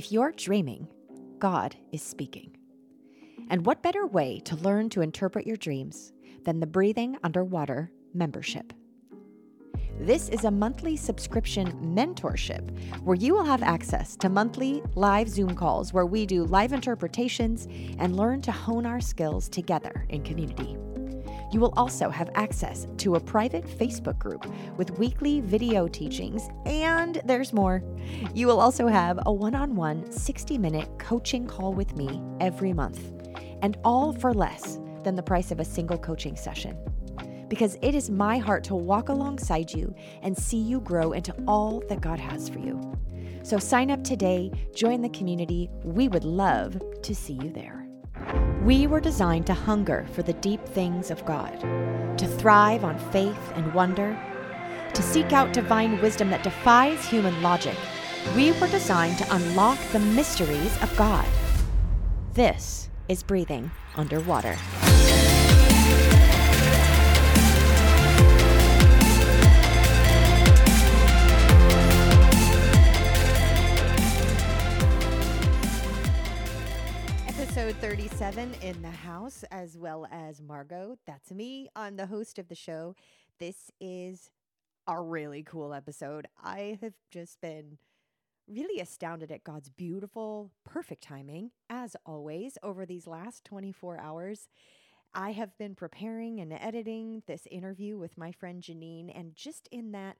If you're dreaming, God is speaking. And what better way to learn to interpret your dreams than the Breathing Underwater membership? This is a monthly subscription mentorship where you will have access to monthly live Zoom calls where we do live interpretations and learn to hone our skills together in community. You will also have access to a private Facebook group with weekly video teachings, and there's more. You will also have a one on one 60 minute coaching call with me every month, and all for less than the price of a single coaching session. Because it is my heart to walk alongside you and see you grow into all that God has for you. So sign up today, join the community. We would love to see you there. We were designed to hunger for the deep things of God, to thrive on faith and wonder, to seek out divine wisdom that defies human logic. We were designed to unlock the mysteries of God. This is breathing underwater. Episode 37 in the house, as well as Margaux. That's me. I'm the host of the show. This is a really cool episode. I have just been really astounded at God's beautiful, perfect timing, as always, over these last 24 hours. I have been preparing and editing this interview with my friend Jeanine, and just in that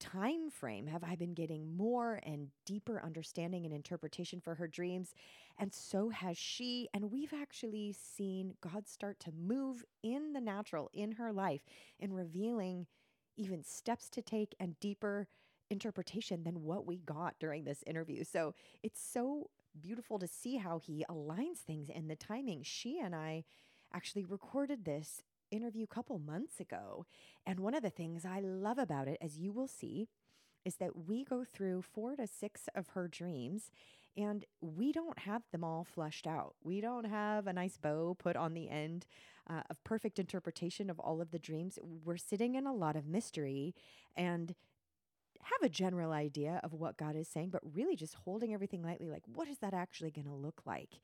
time frame have I been getting more and deeper understanding and interpretation for her dreams. And so has she. And we've actually seen God start to move in the natural in her life in revealing even steps to take and deeper interpretation than what we got during this interview. So it's so beautiful to see how he aligns things in the timing. She and I actually recorded this interview a couple months ago. And one of the things I love about it, as you will see, is that we go through four to six of her dreams and we don't have them all flushed out. We don't have a nice bow put on the end uh, of perfect interpretation of all of the dreams. We're sitting in a lot of mystery and have a general idea of what God is saying, but really just holding everything lightly like, what is that actually going to look like?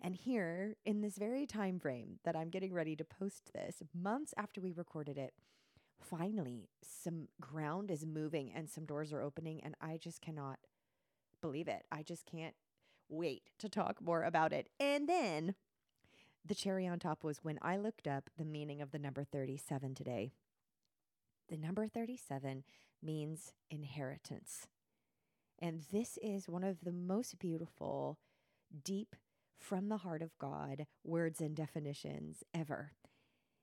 And here, in this very time frame that I'm getting ready to post this, months after we recorded it, finally some ground is moving and some doors are opening, and I just cannot believe it. I just can't wait to talk more about it. And then the cherry on top was when I looked up the meaning of the number 37 today. The number 37 means inheritance. And this is one of the most beautiful, deep from the heart of God words and definitions ever.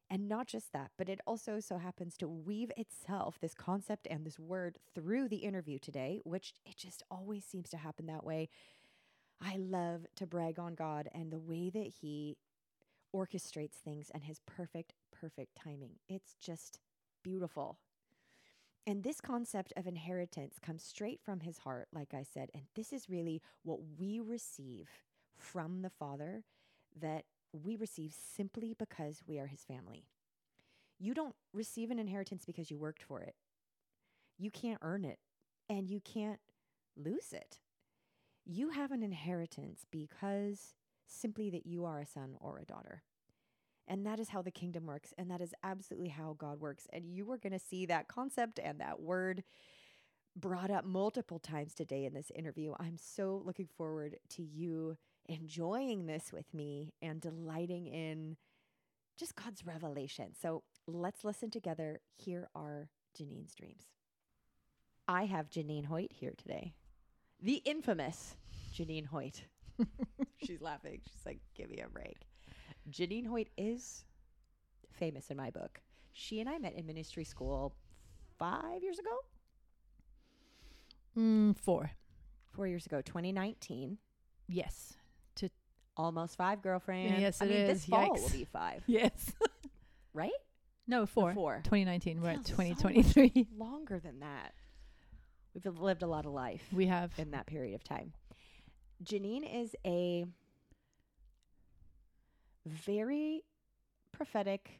And not just that, but it also so happens to weave itself, this concept and this word, through the interview today, which it just always seems to happen that way. I love to brag on God and the way that He orchestrates things and His perfect, perfect timing. It's just beautiful. And this concept of inheritance comes straight from His heart, like I said. And this is really what we receive from the Father that we receive simply because we are his family. You don't receive an inheritance because you worked for it. You can't earn it and you can't lose it. You have an inheritance because simply that you are a son or a daughter. And that is how the kingdom works. And that is absolutely how God works. And you are going to see that concept and that word brought up multiple times today in this interview. I'm so looking forward to you enjoying this with me and delighting in just God's revelation. So let's listen together. Here are Jeanine's dreams. I have Jeanine Hoyt here today, the infamous Jeanine Hoyt. She's laughing. She's like, give me a break. Jeanine Hoyt is famous in my book. She and I met in ministry school five years ago. Mm, four. Four years ago, 2019. Yes almost five girlfriends. Yes, I it mean, is. This fall Yikes. will be five, Yes. right? no, four. Four. 2019. We're at Feels so 2023. longer than that. We've lived a lot of life we have. in that period of time. Jeanine is a very prophetic,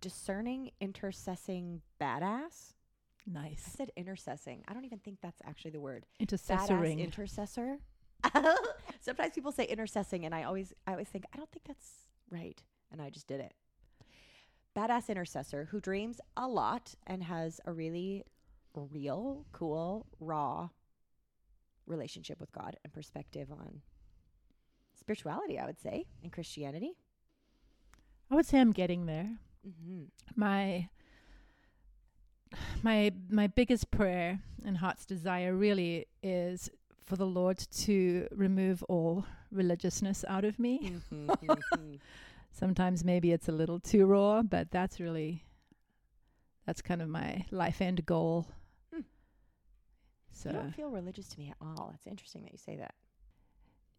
discerning, intercessing badass. Nice. I Nice. said intercessing. I don't even think that's actually the word. Intercessoring. Badass intercessor. Sometimes people say intercessing, and I always, I always think I don't think that's right, and I just did it. Badass intercessor who dreams a lot and has a really real, cool, raw relationship with God and perspective on spirituality. I would say and Christianity. I would say I'm getting there. Mm-hmm. My my my biggest prayer and heart's desire really is for the Lord to remove all religiousness out of me. Mm-hmm. Sometimes maybe it's a little too raw, but that's really that's kind of my life end goal. Hmm. So you don't feel religious to me at all. It's interesting that you say that.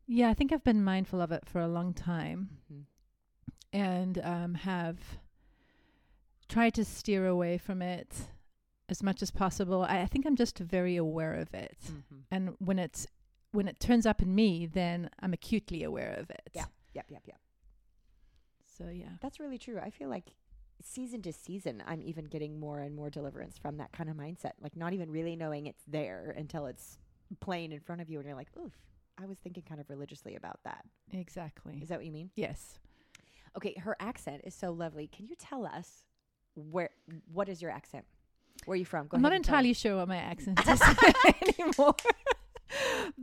yeah, I think I've been mindful of it for a long time. Mm-hmm. and um, have tried to steer away from it as much as possible. I, I think I'm just very aware of it, Mm-hmm. and when it's when it turns up in me, then I'm acutely aware of it. Yeah. Yep, yep, yep. So yeah. That's really true. I feel like season to season, I'm even getting more and more deliverance from that kind of mindset. Like not even really knowing it's there until it's plain in front of you, and you're like, "Oof, I was thinking kind of religiously about that." Exactly. Is that what you mean? Yes. Okay, her accent is so lovely. Can you tell us where? What is your accent? Where are you from? Go I'm not ahead and tell entirely sure what my accent is anymore.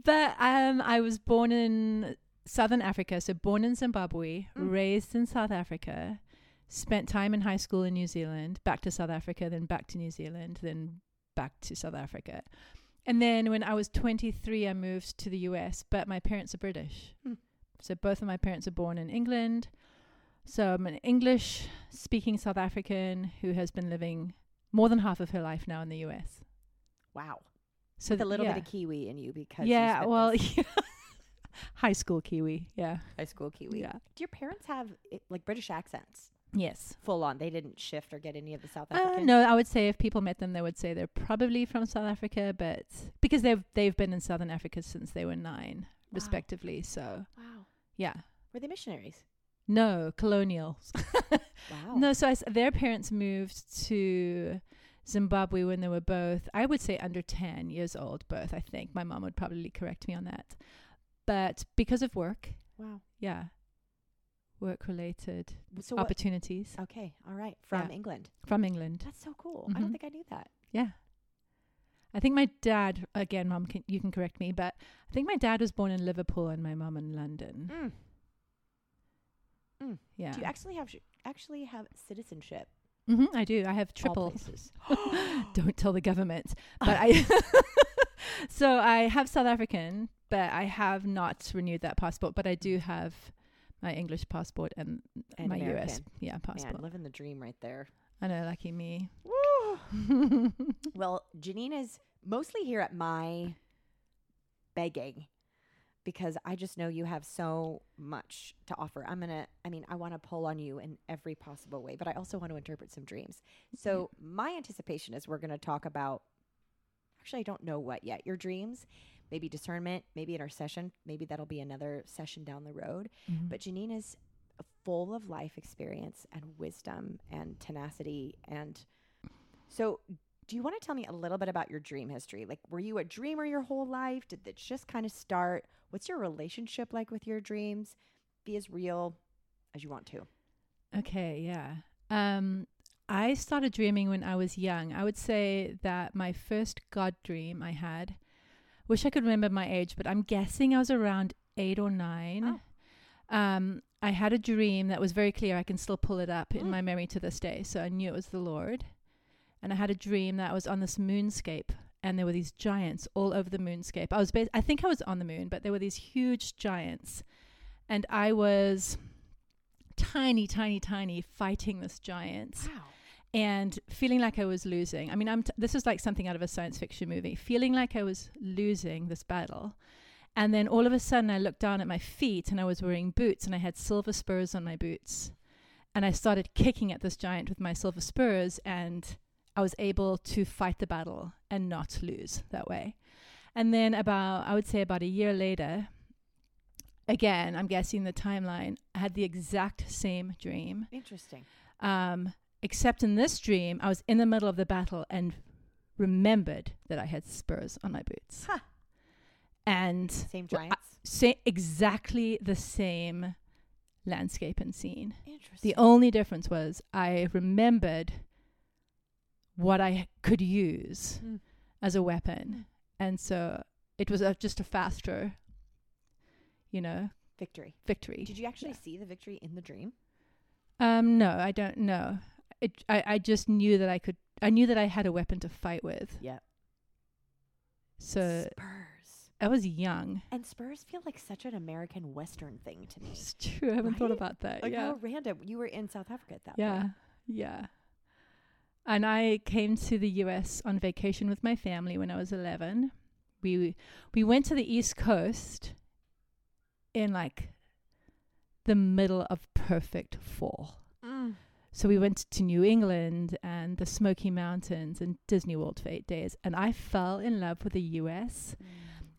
but um, I was born in Southern Africa, so born in Zimbabwe, Mm. raised in South Africa, spent time in high school in New Zealand, back to South Africa, then back to New Zealand, then back to South Africa. And then when I was 23, I moved to the US, but my parents are British. Hmm. So both of my parents are born in England. So I'm an English speaking South African who has been living more than half of her life now in the US. Wow. So With a little yeah. bit of Kiwi in you because yeah, spent well, this high school Kiwi. Yeah. high school Kiwi. Yeah. Do your parents have like British accents? Yes. Full on. They didn't shift or get any of the South Uh, African. no, I would say if people met them, they would say they're probably from South Africa, but because they've they've been in Southern Africa since they were nine, Wow. respectively. So Wow. yeah, Were they missionaries? No colonials. Wow. No, so I their parents moved to Zimbabwe when they were both, I would say, under ten years old. Both, I think. My mom would probably correct me on that, but because of work, Wow. yeah, work related So what? opportunities Okay. All right. From Yeah. England. from England. That's so cool. I don't think I knew that. Yeah. I think my dad, again, mom, can, you can correct me, but I think my dad was born in Liverpool and my mom in London. Mm. Yeah. Do you actually have sh- actually have citizenship? Mm-hmm, I do. I have triple. Don't tell the government. But I. so I have South African, but I have not renewed that passport. But I do have my English passport and, And my US American. yeah Man, passport. living the dream right there. I know, lucky me. Woo! Well, Jeanine is mostly here at my begging because I just know you have so much to offer. I'm going to, I mean, I want to pull on you in every possible way, but I also want to interpret some dreams. So, my anticipation is we're going to talk about, actually, I don't know what yet, your dreams, maybe discernment, maybe in our session, maybe that'll be another session down the road. Mhm. But Jeanine is full of life experience and wisdom and tenacity. And so, do you want to tell me a little bit about your dream history? Like, were you a dreamer your whole life? Did it just kind of start? What's your relationship like with your dreams? Be as real as you want to. Okay, yeah. Um, I started dreaming when I was young. I would say that my first God dream I had, wish I could remember my age, but I'm guessing I was around eight or nine. Um, I had a dream that was very clear. I can still pull it up in Mm. my memory to this day. So I knew it was the Lord. And I had a dream that I was on this moonscape and there were these giants all over the moonscape. I was bas- I think I was on the moon, but there were these huge giants. And I was tiny, tiny, tiny fighting this giant Wow. and feeling like I was losing. I mean, I'm t- this is like something out of a science fiction movie. Feeling like I was losing this battle. And then all of a sudden I looked down at my feet and I was wearing boots and I had silver spurs on my boots. And I started kicking at this giant with my silver spurs and I was able to fight the battle and not lose that way. And then about I would say about a year later, again, I'm guessing the timeline, I had the exact same dream. Interesting. Um, except in this dream, I was in the middle of the battle and remembered that I had spurs on my boots. Huh. And Same Well, I- giants. sa- exactly the same landscape and scene. Interesting. The only difference was I remembered what I could use Mm. as a weapon. And so it was a, just a faster, you know, victory. victory. Did you actually Yeah. see the victory in the dream? Um, no, I don't know. It, I, I just knew that I could, I knew that I had a weapon to fight with. Yeah. So Spurs. I was young. And spurs feel like such an American Western thing to me. It's true. I haven't thought about that. Like yeah. how random. You were in South Africa at that Yeah, point. yeah. And I came to the US on vacation with my family when I was 11. We we went to the East Coast in like the middle of perfect fall. Mm. So we went to New England and the Smoky Mountains and Disney World for 8 days and I fell in love with the US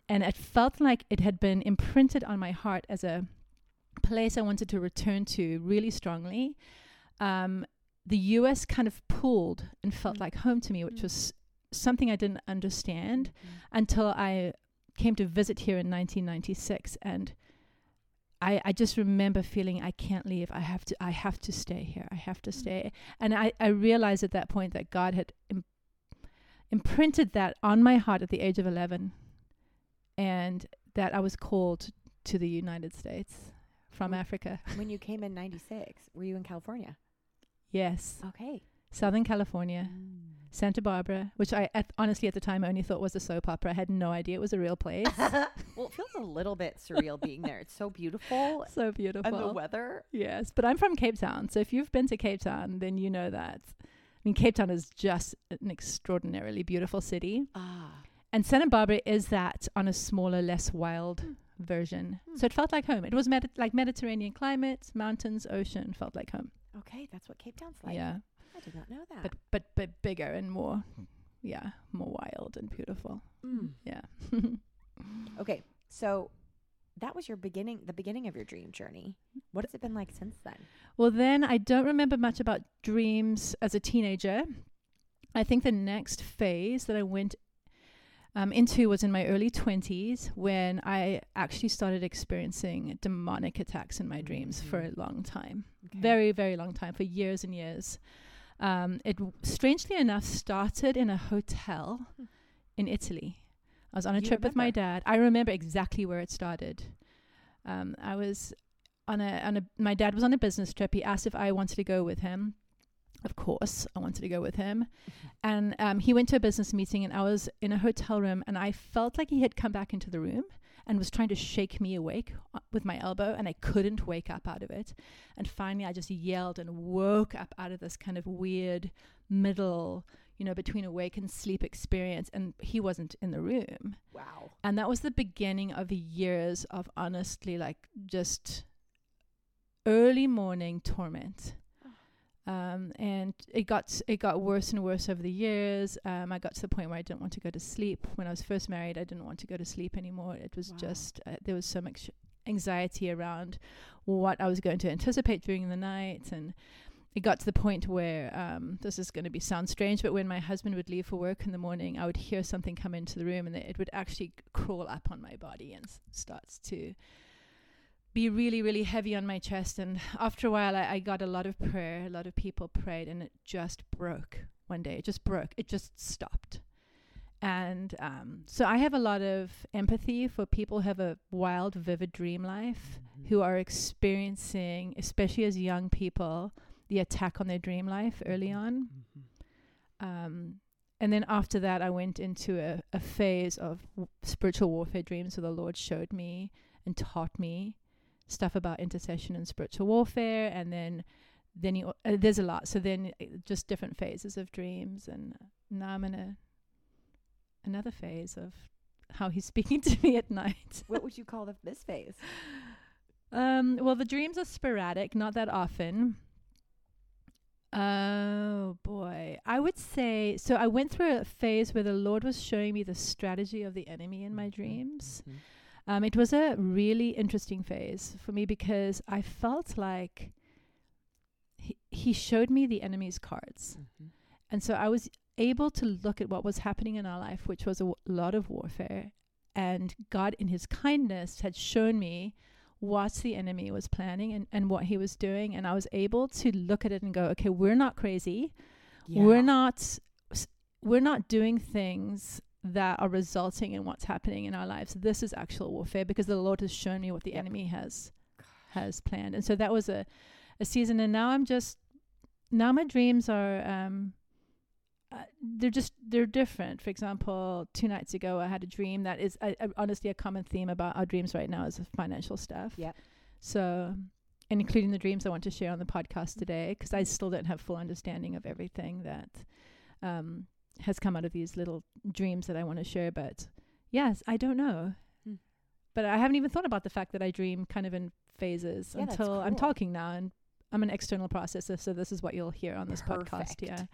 and it felt like it had been imprinted on my heart as a place I wanted to return to really strongly. Um, the US kind of pulled and felt Mm. like home to me, which Mm. was something I didn't understand until I came to visit here in 1996 and I, I just remember feeling I can't leave. I have to I have to stay here. I have to Mm. stay. And I, I realized at that point that God had Im- imprinted that on my heart at the age of 11 and that I was called to the United States from Mm. Africa. When you came in 96, were you in California? Yes. Okay. Southern California. Mm. Santa Barbara, which I at, honestly at the time only thought was a soap opera. I had no idea it was a real place. well, it feels a little bit surreal being there. It's so beautiful. so beautiful. And the weather. Yes, but I'm from Cape Town, so if you've been to Cape Town, then you know that. I mean, Cape Town is just an extraordinarily beautiful city, Ah. and Santa Barbara is that on a smaller, less wild Hmm. version. Hmm. So it felt like home. It was med- like Mediterranean climate, mountains, ocean. Felt like home. Okay, that's what Cape Town's like. yeah, I did not know that. but but but bigger and more, yeah, more wild and beautiful. Mm. Yeah. Okay, so that was your beginning, the beginning of your dream journey. What has it been like since then? Well, then I don't remember much about dreams as a teenager. I think the next phase that I went um, into was in my early 20s when I actually started experiencing demonic attacks in my dreams for a long time. Very, very long time, for years and years. Um, it w- strangely enough started in a hotel in Italy. I was on a You trip with my dad. I remember exactly where it started. Um, I was on a on a my dad was on a business trip. He asked if I wanted to go with him. Of course, I wanted to go with him. And um, he went to a business meeting, and I was in a hotel room, and I felt like he had come back into the room and was trying to shake me awake uh, with my elbow, and I couldn't wake up out of it. And finally, I just yelled and woke up out of this kind of weird middle, you know, between awake and sleep experience. And he wasn't in the room. Wow. And that was the beginning of years of honestly, like, just early morning torment. Um, and it got it got worse and worse over the years. Um, I got to the point where I didn't want to go to sleep. When I was first married, I didn't want to go to sleep anymore. It was Wow. just uh, there was so much anxiety around what I was going to anticipate during the night, and it got to the point where um, this is going to be sound strange, but when my husband would leave for work in the morning, I would hear something come into the room, and it would actually crawl up on my body and s- starts to be really, really heavy on my chest. And after a while, I, I got a lot of prayer. A lot of people prayed, and it just broke one day. It just broke. It just stopped. And um, so I have a lot of empathy for people who have a wild, vivid dream life, who are experiencing, especially as young people, the attack on their dream life early on. Um, and then after that, I went into a, a phase of w- spiritual warfare dreams where the Lord showed me and taught me stuff about intercession and spiritual warfare. And then, then you, uh, there's a lot. So then, uh, just different phases of dreams. And now I'm in a another phase of how He's speaking to me at night. what would you call the, this phase? Um, well, the dreams are sporadic, not that often. Oh boy. I would say so I went through a phase where the Lord was showing me the strategy of the enemy in my dreams. Um, it was a really interesting phase for me because I felt like he, he showed me the enemy's cards. And so I was able to look at what was happening in our life, which was a w- lot of warfare. And God, in His kindness, had shown me what the enemy was planning and, and what he was doing. And I was able to look at it and go, okay, we're not crazy. We're not we're not doing things that are resulting in what's happening in our lives. This is actual warfare because the Lord has shown me what the Yep. enemy has has planned. And so that was a, a season and now I'm just now my dreams are um uh, they're just they're different. For example, two nights ago I had a dream that is uh, honestly a common theme about our dreams right now is financial stuff. Yep. So and including the dreams I want to share on the podcast today because I still don't have full understanding of everything that um, has come out of these little dreams that I want to share. But yes, I don't know. Hmm. But I haven't even thought about the fact that I dream kind of in phases Yeah, until I'm talking now, and I'm an external processor, so this is what you'll hear on this podcast. Perfect. Yeah.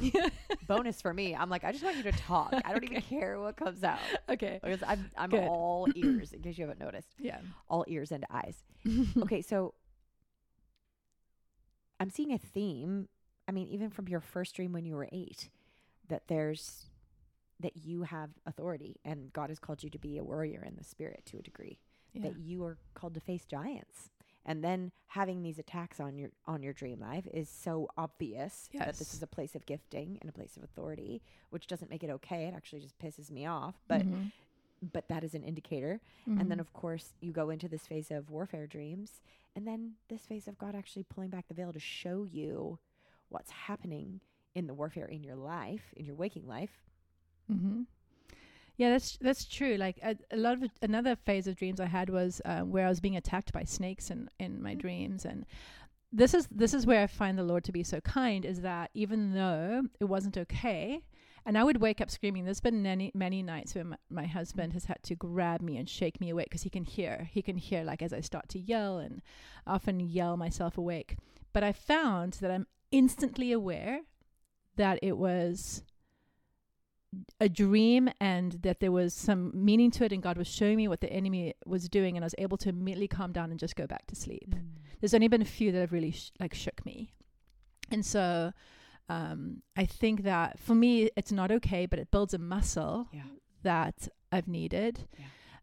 bonus for me. I'm like, I just want you to talk. I don't even care what comes out. okay. Because I'm I'm Good. all ears, in case you haven't noticed. Yeah. All ears and eyes. Okay, so I'm seeing a theme. I mean, even from your first dream when you were eight, that there's that you have authority and God has called you to be a warrior in the spirit to a degree. yeah. That you are called to face giants. And then having these attacks on your on your dream life is so obvious that this is a place of gifting and a place of authority, which doesn't make it okay. It actually just pisses me off. But Mhm. but that is an indicator. And then Mhm. of course you go into this phase of warfare dreams and then this phase of God actually pulling back the veil to show you what's happening in the warfare in your life, in your waking life. hmm Yeah, that's that's true. Like a, a lot of another phase of dreams I had was um, where I was being attacked by snakes in in my Mm. dreams, and this is this is where I find the Lord to be so kind. Is that even though it wasn't okay, and I would wake up screaming. There's been many many nights where my, my husband has had to grab me and shake me awake because he can hear. He can hear like as I start to yell and often yell myself awake. But I found that I'm instantly aware that it was a dream and that there was some meaning to it and God was showing me what the enemy was doing and I was able to immediately calm down and just go back to sleep. There's only been a few that have really sh- like shook me. And so um, I think that for me it's not okay but it builds a muscle Yeah. that I've needed.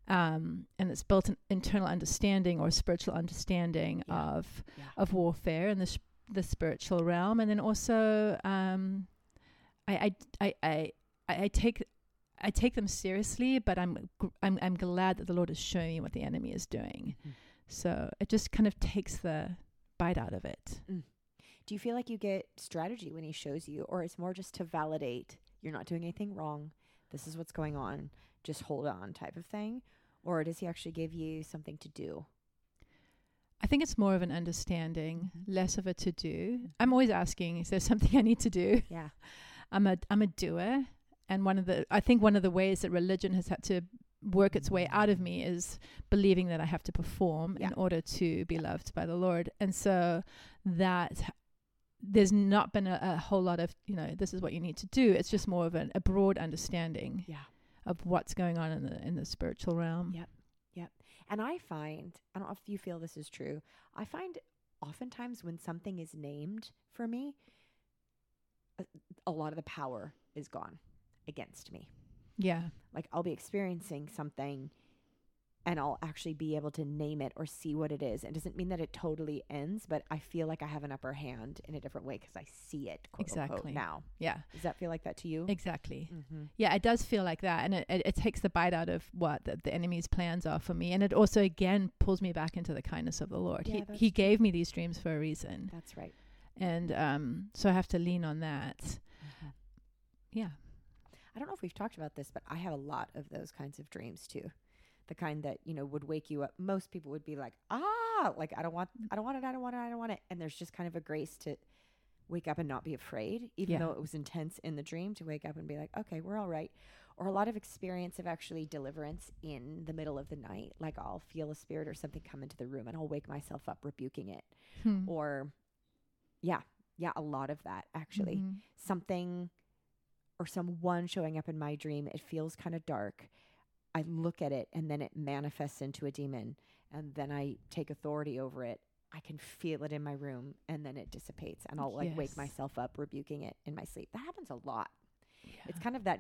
Um, and it's built an internal understanding or spiritual understanding Yeah. of Yeah. of warfare in the sh- the spiritual realm, and then also um, I, I I I I take I take them seriously, but I'm gr- I'm I'm glad that the Lord is showing me what the enemy is doing. Mhm. So it just kind of takes the bite out of it. Do you feel like you get strategy when he shows you, or it's more just to validate you're not doing anything wrong? This is what's going on. Just hold on, type of thing, or does he actually give you something to do? I think it's more of an understanding, Mhm. less of a to do. I'm always asking, is there something I need to do? Yeah, I'm a I'm a doer, and one of the I think one of the ways that religion has had to work its way out of me is believing that I have to perform Yeah. in order to be loved by the Lord, and so that there's not been a, a whole lot of you know this is what you need to do. It's just more of an, a broad understanding yeah. of what's going on in the in the spiritual realm. Yeah. And I find, I don't know if you feel this is true, I find oftentimes when something is named for me, a, a lot of the power is gone against me. Yeah, Like I'll be experiencing something and I'll actually be able to name it or see what it is. It doesn't mean that it totally ends, but I feel like I have an upper hand in a different way because I see it quote unquote, Exactly. now. yeah, Does that feel like that to you? exactly. Mm-hmm. Yeah, it does feel like that, and it, it, it takes the bite out of what the, the enemy's plans are for me, and it also again pulls me back into the kindness of the Lord. Yeah, he he gave me these dreams for a reason, That's right. and um, so I have to lean on that. Mm-hmm. Yeah, I don't know if we've talked about this, but I have a lot of those kinds of dreams too. The kind that, you know, would wake you up. Most people would be like, ah, like, I don't want, I don't want it, I don't want it, I don't want it. And there's just kind of a grace to wake up and not be afraid, even Yeah. though it was intense in the dream to wake up and be like, okay, we're all right. Or a lot of experience of actually deliverance in the middle of the night. Like I'll feel a spirit or something come into the room and I'll wake myself up rebuking it. Hmm. Or, yeah, yeah, a lot of that actually Mhm. something or someone showing up in my dream, it feels kind of dark. I look at it and then it manifests into a demon and then I take authority over it. I can feel it in my room and then it dissipates and I'll like wake myself up rebuking it in my sleep. That happens a lot. It's kind of that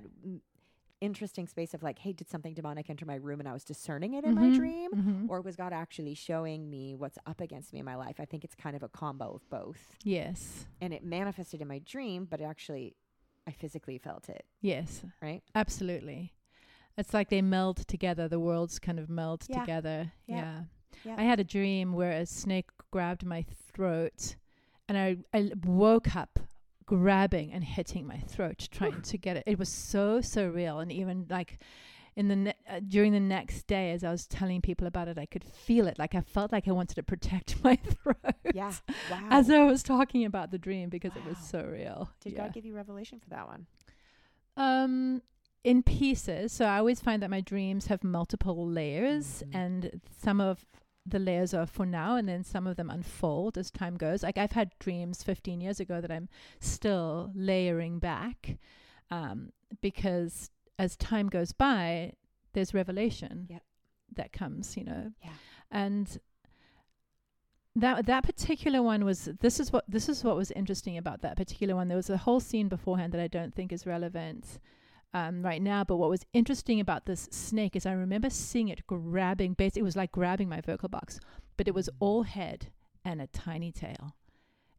interesting space of like, hey, did something demonic enter my room and I was discerning it in my Mhm, dream? mhm. Or was God actually showing me what's up against me in my life? I think it's kind of a combo of both. yes, And it manifested in my dream, but actually, I physically felt it, yes, right? absolutely. It's like they meld together. The worlds kind of meld Yeah. together. Yeah. Yeah. Yeah. I had a dream where a snake grabbed my throat, and I I woke up grabbing and hitting my throat, trying to get it. It was so surreal, and even like in the ne- uh, during the next day, as I was telling people about it, I could feel it. Like I felt like I wanted to protect my throat. Yeah. Wow. As I was talking about the dream because it was so real. did Yeah. God give you revelation for that one? Um, in pieces. So I always find that my dreams have multiple layers, Mhm. and some of the layers are for now, and then some of them unfold as time goes. Like I've had dreams 15 years ago that I'm still layering back, um, because as time goes by, there's revelation Yep. that comes. You know, Yeah. and that that particular one was this is what this is what was interesting about that particular one there was a whole scene beforehand that I don't think is relevant um, right now but what was interesting about this snake is I remember seeing it grabbing basically it was like grabbing my vocal box but it was all head and a tiny tail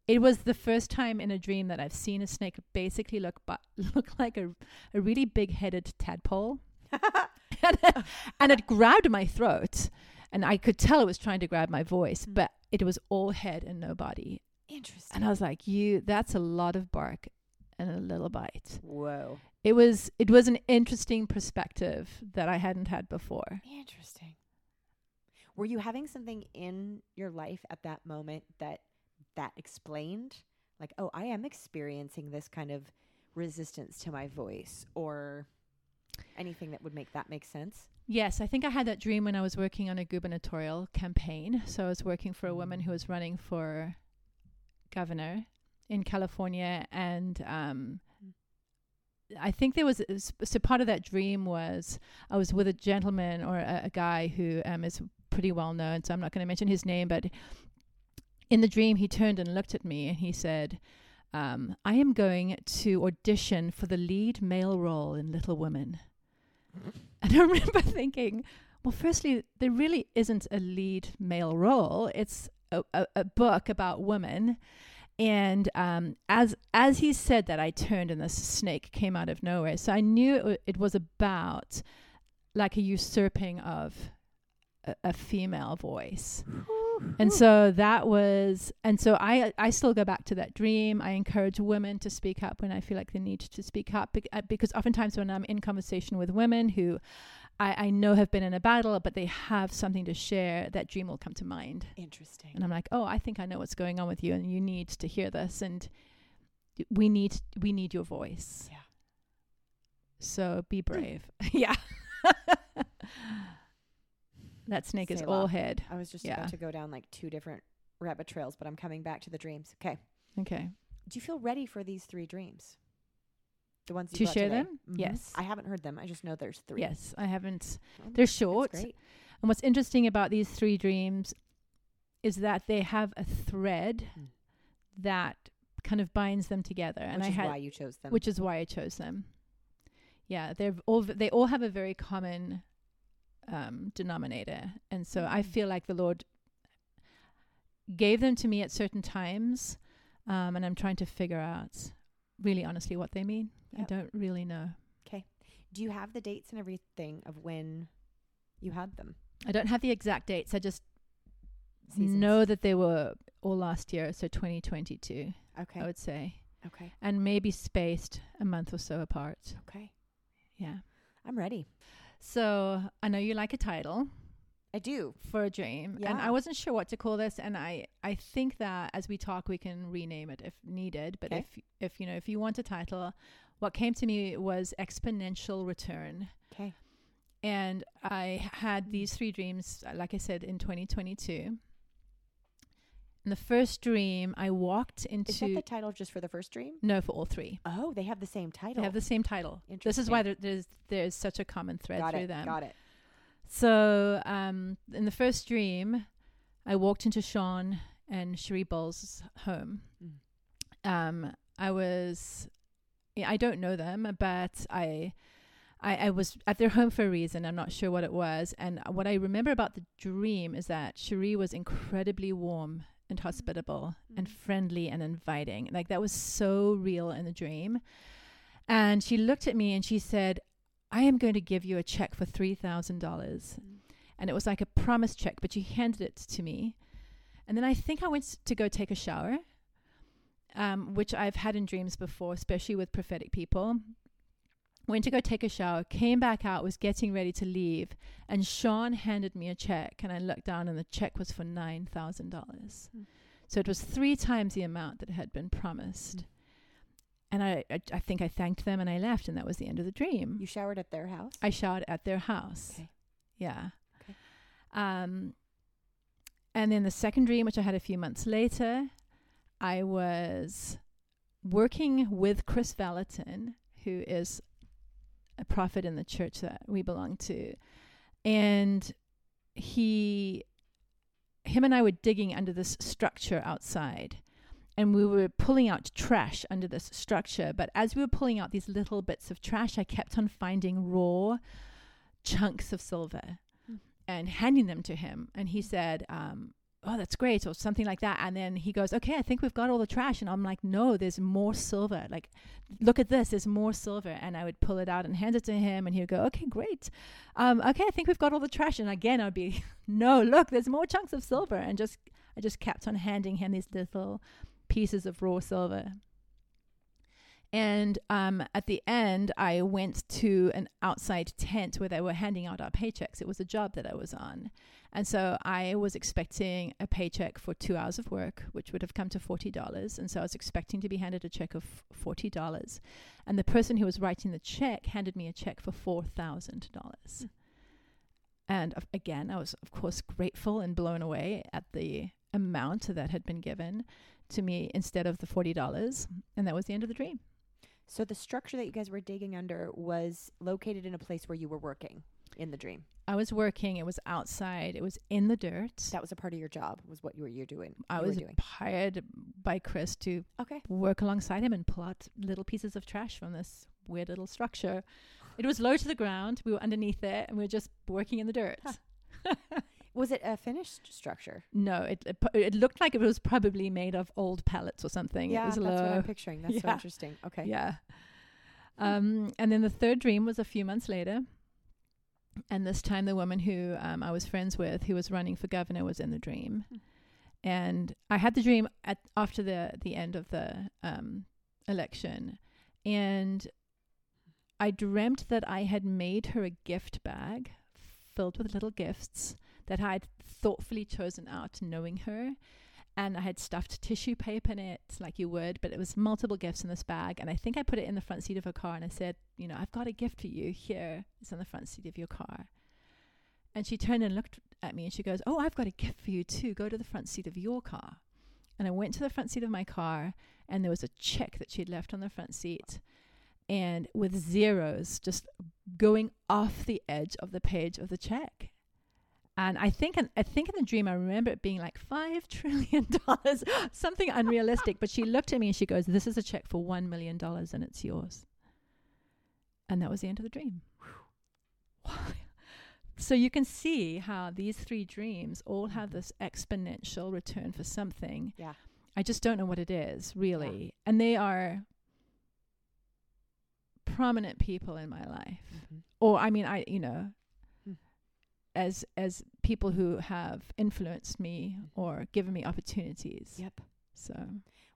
it was the first time in a dream that I've seen a snake basically look but look like a, a really big headed tadpole and, it, and it grabbed my throat and I could tell it was trying to grab my voice, Mm. but it was all head and no body. Interesting. And I was like, "You, that's a lot of bark and a little bite." Whoa. It was it was an interesting perspective that I hadn't had before. Interesting. Were you having something in your life at that moment that that explained like, oh, I am experiencing this kind of resistance to my voice or anything that would make that make sense? Yes, I think I had that dream when I was working on a gubernatorial campaign. So I was working for a woman who was running for governor in California, and um, I think there was so part of that dream was I was with a gentleman or a, a guy who um, is pretty well known. So I'm not going to mention his name, but in the dream he turned and looked at me and he said. Um, I am going to audition for the lead male role in Little Women. And I remember thinking, well, firstly, there really isn't a lead male role. It's a, a, a book about women. And um, as as he said that, I turned and this snake came out of nowhere. So I knew it, it was about like a usurping of a, a female voice. And so that was, and so I I still go back to that dream. I encourage women to speak up when I feel like they need to speak up uh, because oftentimes when I'm in conversation with women who I, I know have been in a battle, but they have something to share, that dream will come to mind. Interesting. And I'm like, oh, I think I know what's going on with you, and you need to hear this, and we need we need your voice. Yeah. So be hmm. brave. yeah. that snake is all head. I was just Yeah. about to go down like two different rabbit trails, but I'm coming back to the dreams. Okay. Okay. Do you feel ready for these three dreams? The ones you To share today? them? Mhm. Yes. I haven't heard them. I just know there's three. Yes, I haven't. Oh, They're short. And what's interesting about these three dreams is that they have a thread Mm. that kind of binds them together. and Which I is had why you chose them. which is why I chose them. Yeah, they're all they all have a very common um, denominator, and so I Mm. feel like the Lord gave them to me at certain times, um, and I'm trying to figure out really honestly what they mean. I don't really know. Okay. Do you have the dates and everything of when you had them? I don't have the exact dates. I just Seasons. know that they were all last year, so 2022, Okay. I would say, okay. and maybe spaced a month or so apart. Okay. Yeah. I'm ready. So I know you like a title. I do. for a dream and i wasn't sure what to call this and i i think that as we talk we can rename it if needed but Okay. if if you know if you want a title what came to me was exponential return Okay. and i had these three dreams uh, like i said in 2022 in the first dream i walked into Is that the title just for the first dream? no for all three Oh, they have the same title. they have the same title this is why there, there's there's such a common thread Got through it. them Got it. So, um, in the first dream, I walked into Shawn and Cherie Bolz's home. Mm. Um, I was I don't know them, but I, I, I was at their home for a reason. I'm not sure what it was. And what I remember about the dream is that Cherie was incredibly warm and hospitable and Mm. friendly and inviting. Like that was so real in the dream. And she looked at me and she said, I am going to give you a check for $3,000. Mm. And it was like a promise check, but she handed it to me. And then I think I went to go take a shower, um, which I've had in dreams before, especially with prophetic people. Went to go take a shower, came back out, was getting ready to leave, and Shawn handed me a check. And I looked down, and the check was for $9,000. Mm. So it was three times the amount that had been promised. Mm. And I, I, I think I thanked them and I left, and that was the end of the dream. You showered at their house? I showered at their house. Okay. Yeah. Okay. Um, and then the second dream, which I had a few months later, I was working with Kris Vallotton, who is a prophet in the church that we belong to, and he, him and I were digging under this structure outside. And we were pulling out trash under this structure. But as we were pulling out these little bits of trash, I kept on finding raw chunks of silver Mm. and handing them to him. And he said, um, Oh, that's great, or something like that. And then he goes, Okay, I think we've got all the trash. And I'm like, No, there's more silver. Like, look at this, there's more silver. And I would pull it out and hand it to him. And he would go, Okay, great. Um, okay, I think we've got all the trash. And again, I'd be, No, look, there's more chunks of silver. And just, I just kept on handing him these little pieces of raw silver. And um, at the end, I went to an outside tent where they were handing out our paychecks. It was a job that I was on. And so I was expecting a paycheck for two hours of work, which would have come to $40. And so I was expecting to be handed a check of $40. And the person who was writing the check handed me a check for $4,000. And again, I was, of course, grateful and blown away at the amount that had been given to me instead of the $40. And that was the end of the dream. So the structure that you guys were digging under was located in a place where you were working in the dream. I was working. It was outside. It was in the dirt. That was a part of your job. Was what you were you're doing. I you was doing. hired by Kris to Okay. work alongside him and pull out little pieces of trash from this weird little structure. It was low to the ground. We were underneath it, and we were just working in the dirt. Was it a finished structure? no, it, it it looked like it was probably made of old pallets or something. yeah, it was that's low. what I'm picturing. That's so interesting. Okay. Yeah. Um, and then the third dream was a few months later. And this time, the woman who um, I was friends with, who was running for governor, was in the dream. Hmm. And I had the dream at after the the end of the um, election, and I dreamt that I had made her a gift bag filled with little gifts that I had thoughtfully chosen out, knowing her and I had stuffed tissue paper in it, like you would, but it was multiple gifts in this bag. And I think I put it in the front seat of her car and I said, You know, I've got a gift for you here. It's on the front seat of your car. And she turned and looked at me and she goes, Oh, I've got a gift for you too. Go to the front seat of your car. And I went to the front seat of my car and there was a check that she'd left on the front seat and with zeros just going off the edge of the page of the check. And I think, in, I think in the dream, I remember it being like five trillion dollars, something unrealistic. But she looked at me and she goes, "This is a check for one million dollars, and it's yours." And that was the end of the dream. so you can see how these three dreams all have this exponential return for something. Yeah. I just don't know what it is really, and they are prominent people in my life Mhm. or I mean, I you know. As as people who have influenced me or given me opportunities. Yep. So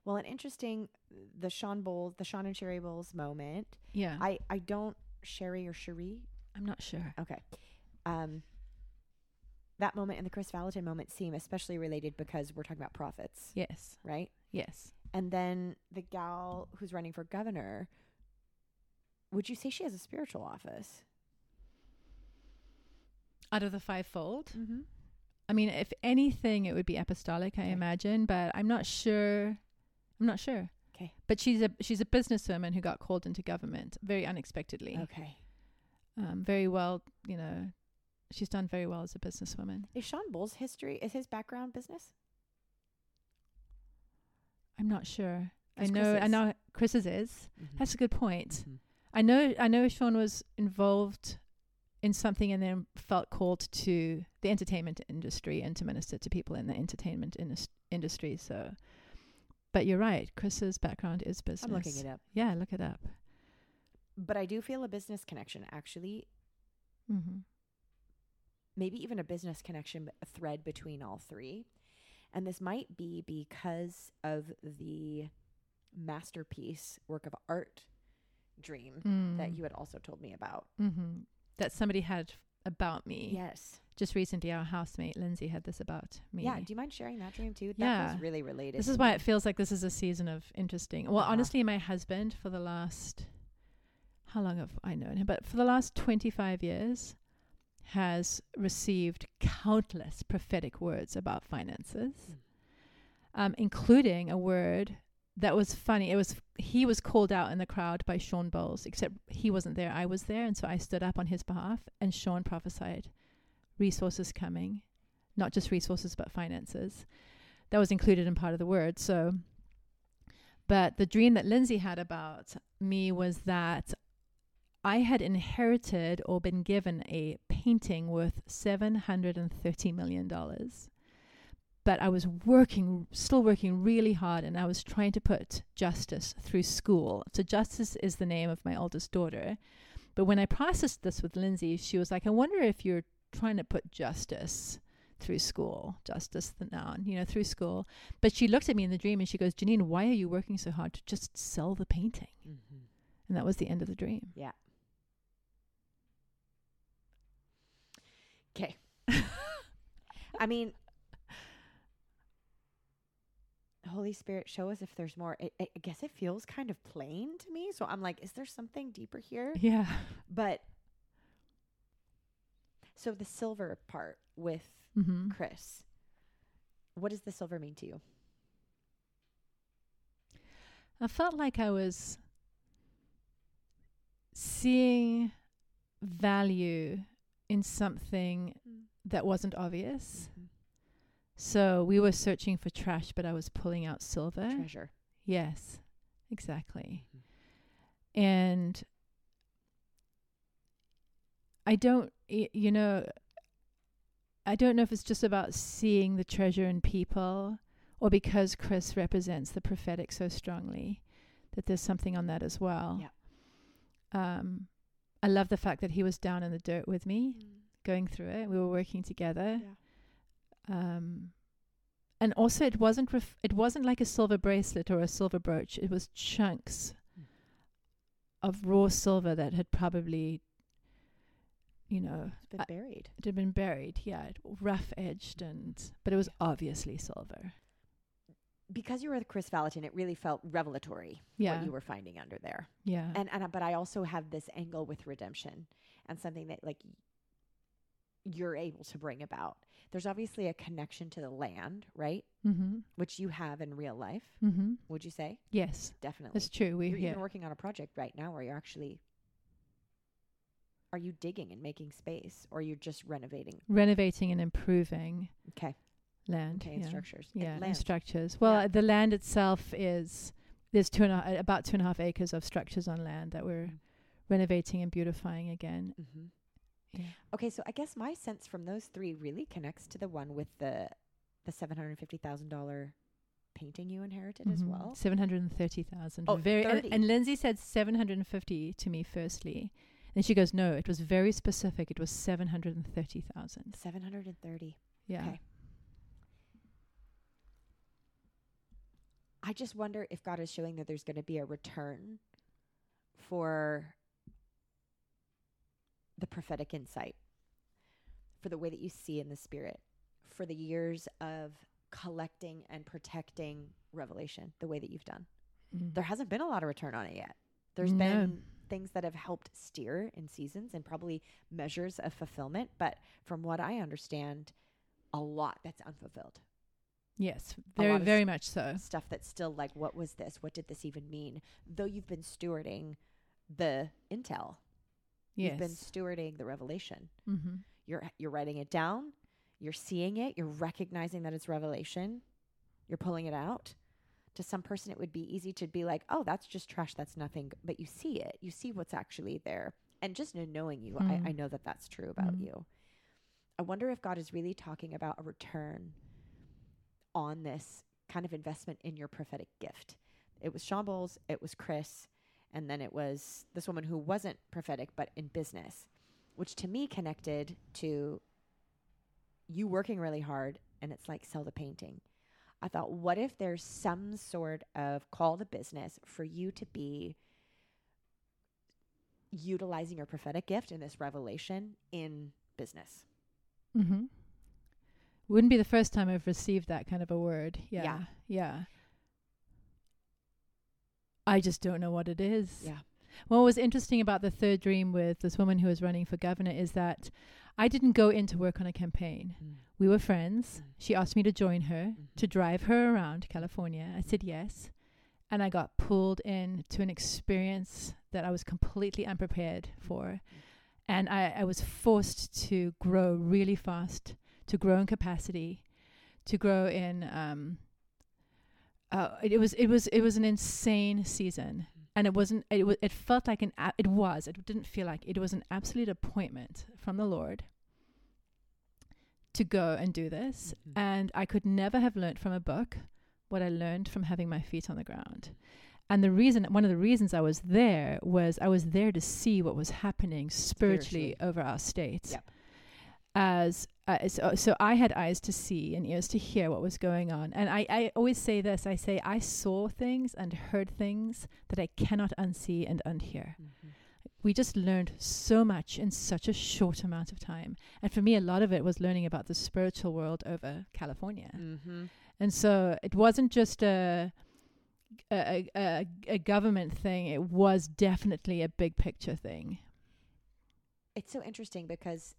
Well, an interesting the Shawn Bolz, the Shawn and Sherry Bolz moment. yeah, I, I don't Sherry or Cherie. I'm not sure. Okay. Um. That moment and the Kris Vallotton moment seem especially related because we're talking about prophets, Yes, right? yes. And then the gal who's running for governor, would you say she has a spiritual office? Out of the fivefold, Mm-hmm. I mean, if anything, it would be apostolic, I Okay. imagine, but I'm not sure. I'm not sure. Okay. But she's a she's a businesswoman who got called into government very unexpectedly. Okay. Um, very well, you know, she's done very well as a businesswoman. Is Shawn Bolz's history is his background business? I'm not sure. I know. I Kris's? know Kris's is. Mhm. That's a good point. Mhm. I know I know Sean was involved in something and then felt called to the entertainment industry and to minister to people in the entertainment indus- industry. So, but you're right. Kris's background is business. I'm looking it up. Yeah, look it up. But I do feel a business connection actually Mm-hmm. maybe even a business connection, a thread between all three. And this might be because of the masterpiece work of art dream Mm. that you had also told me about. Mm-hmm. That somebody had about me. Yes. Just recently, our housemate Lindsay had this about me. Yeah. Do you mind sharing that dream too? That Yeah. feels really related. This is why me. it feels like this is a season of interesting. Well, Uh-huh. honestly, my husband for the last how long have I known him? But for the last 25 years has received countless prophetic words about finances, Mm. um, including a word that was funny. It was he was called out in the crowd by Shawn Bolz, except he wasn't there. I was there, and so I stood up on his behalf, and Shawn prophesied resources coming, not just resources but finances. That was included in part of the word. So, but the dream that Lindsay had about me was that I had inherited or been given a painting worth seven hundred and thirty million dollars but I was working, still working really hard, and I was trying to put justice through school. So, Justice is the name of my oldest daughter. But when I processed this with Lindsay, she was like, I wonder if you're trying to put justice through school, justice, the noun, you know, through school. But she looked at me in the dream and she goes, Jeanine, why are you working so hard to just sell the painting? Mhm. And that was the end of the dream. Yeah. Okay. I mean, Holy Spirit, show us if there's more. I, I guess it feels kind of plain to me. So I'm like, is there something deeper here? Yeah. But so the silver part with Mm-hmm. Kris, what does the silver mean to you? I felt like I was seeing value in something that wasn't obvious. Mhm. So we were searching for trash, but I was pulling out silver. Treasure. Yes, exactly. Mhm. And I don't, y- you know, I don't know if it's just about seeing the treasure in people or because Kris represents the prophetic so strongly that there's something on that as well. Yeah. Um, I love the fact that he was down in the dirt with me, going through it. We were working together. Um, and also, it wasn't ref- it wasn't like a silver bracelet or a silver brooch. It was chunks Mm. of raw silver that had probably, you know, It's been I- buried. it had been buried. Yeah, rough edged, and but it was obviously silver. Because you were with Kris Vallotton, it really felt revelatory Yeah, what you were finding under there. yeah, and and I- but I also have this angle with redemption and something that like you're able to bring about. There's obviously a connection to the land, right? mm-hmm, Which you have in real life. mm-hmm. Would you say? Yes, Definitely. that's true. We're even working on a project right now where you're actually are you digging and making space or you're just renovating? renovating and improving Okay. land. Okay. And yeah. structures. Yeah, and land. structures. Well, Yeah. the land itself is there's two and a, about two and a half acres of structures on land that we're Mm. renovating and beautifying again. Yeah. Okay, so I guess my sense from those three really connects to the one with the the seven hundred fifty thousand dollar painting you inherited as well. Mm-hmm. Seven hundred and thirty thousand. Oh, very. And, and Lindsay said seven hundred and fifty to me firstly, and she goes, "No, it was very specific. It was seven hundred and thirty thousand. Seven hundred and thirty. Yeah. Okay. I just wonder if God is showing that there's going to be a return for the prophetic insight, for the way that you see in the spirit, for the years of collecting and protecting revelation, the way that you've done. Mm. There hasn't been a lot of return on it yet. There's No. been things that have helped steer in seasons and probably measures of fulfillment, but from what I understand, a lot that's unfulfilled. Yes, very, very much so. Stuff that's still like, what was this? What did this even mean? Though you've been stewarding the intel, you've been stewarding the revelation. Mm-hmm. You're you're writing it down, you're seeing it, you're recognizing that it's revelation, you're pulling it out. To some person, it would be easy to be like, oh, that's just trash. That's nothing. But you see it. You see what's actually there. And just in knowing you, I, I Mm. know that that's true about Mm. you. I wonder if God is really talking about a return on this kind of investment in your prophetic gift. It was Shawn Bolz, it was Kris, and then it was this woman who wasn't prophetic but in business, which to me connected to you working really hard and it's like sell the painting. I thought, what if there's some sort of call to business for you to be utilizing your prophetic gift in this revelation in business? Mm-hmm. Wouldn't be the first time I've received that kind of a word. Yeah. Yeah. Yeah. I just don't know what it is. Yeah. What was interesting about the third dream with this woman who was running for governor is that I didn't go in to work on a campaign. We were friends. Mm. She asked me to join her Mhm. to drive her around California. I said yes. And I got pulled in to an experience that I was completely unprepared for. And I, I was forced to grow really fast, to grow in capacity, to grow in um uh, it, it was it was it was an insane season and it wasn't it was it felt like an it was it didn't feel like it was an absolute appointment from the lord to go and do this Mhm. and i could never have learned from a book what i learned from having my feet on the ground and the reason one of the reasons i was there was i was there to see what was happening spiritually, Spiritually. over our state Yep. as uh, so, so I had eyes to see and ears to hear what was going on. And I, I always say this I say, I saw things and heard things that I cannot unsee and unhear. Mhm. We just learned so much in such a short amount of time. And for me, a lot of it was learning about the spiritual world over California. Mhm. And so it wasn't just a, a, a, a government thing, it was definitely a big picture thing. It's so interesting because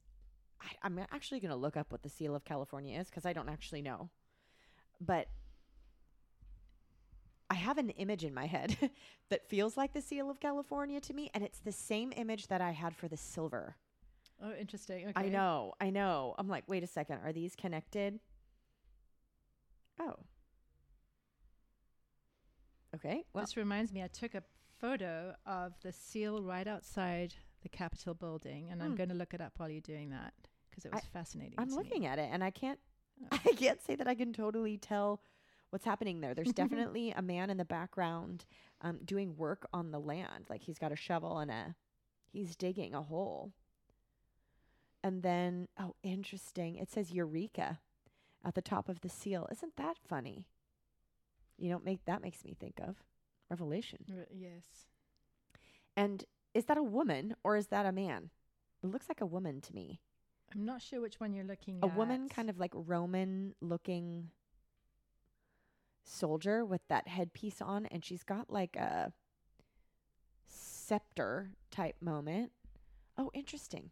I, I'm actually going to look up what the seal of California is because I don't actually know. But I have an image in my head that feels like the seal of California to me, and it's the same image that I had for the silver. Oh, interesting. Okay. I know, I know. I'm like, wait a second, are these connected? Oh. Okay. Well, this reminds me, I took a photo of the seal right outside the Capitol building, and I'm Hmm. going to look it up while you're doing that because it was fascinating. I'm looking me. at it and I can't Oh. I can't say that I can totally tell what's happening there. There's definitely a man in the background um, doing work on the land. Like he's got a shovel and a he's digging a hole. And then oh interesting. It says Eureka at the top of the seal. Isn't that funny? You don't make that makes me think of Revelation. Re- yes. And is that a woman or is that a man? It looks like a woman to me. I'm not sure which one you're looking at. a at. woman kind of like Roman looking soldier with that headpiece on and she's got like a scepter type moment. Oh, interesting.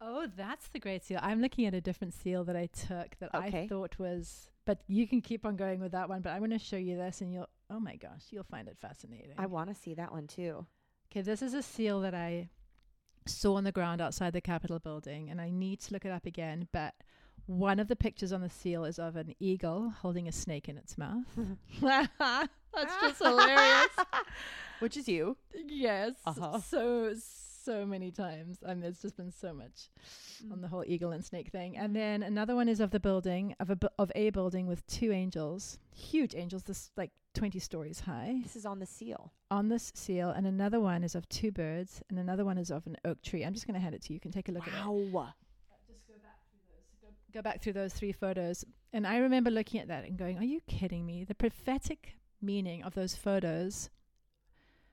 Oh, that's the great seal. I'm looking at a different seal that I took that I thought was. But you can keep on going with that one. But I'm going to show you this, and you'll. Oh my gosh, you'll find it fascinating. I want to see that one too. Okay, this is a seal that I saw on the ground outside the Capitol building, and I need to look it up again. But one of the pictures on the seal is of an eagle holding a snake in its mouth. That's just hilarious. Which is you. yes, Uh-huh. so so many times. I mean, there's just been so much on the whole eagle and snake thing. And then another one is of the building of a bu- of a building with two angels, huge angels, this like 20 stories high This is on the seal. on this seal, and another one is of two birds, and another one is of an oak tree. I'm just going to hand it to you. You can take a look at it. Wow. Uh, just go back through those. Go, go back through those three photos, and I remember looking at that and going, "Are you kidding me?" The prophetic meaning of those photos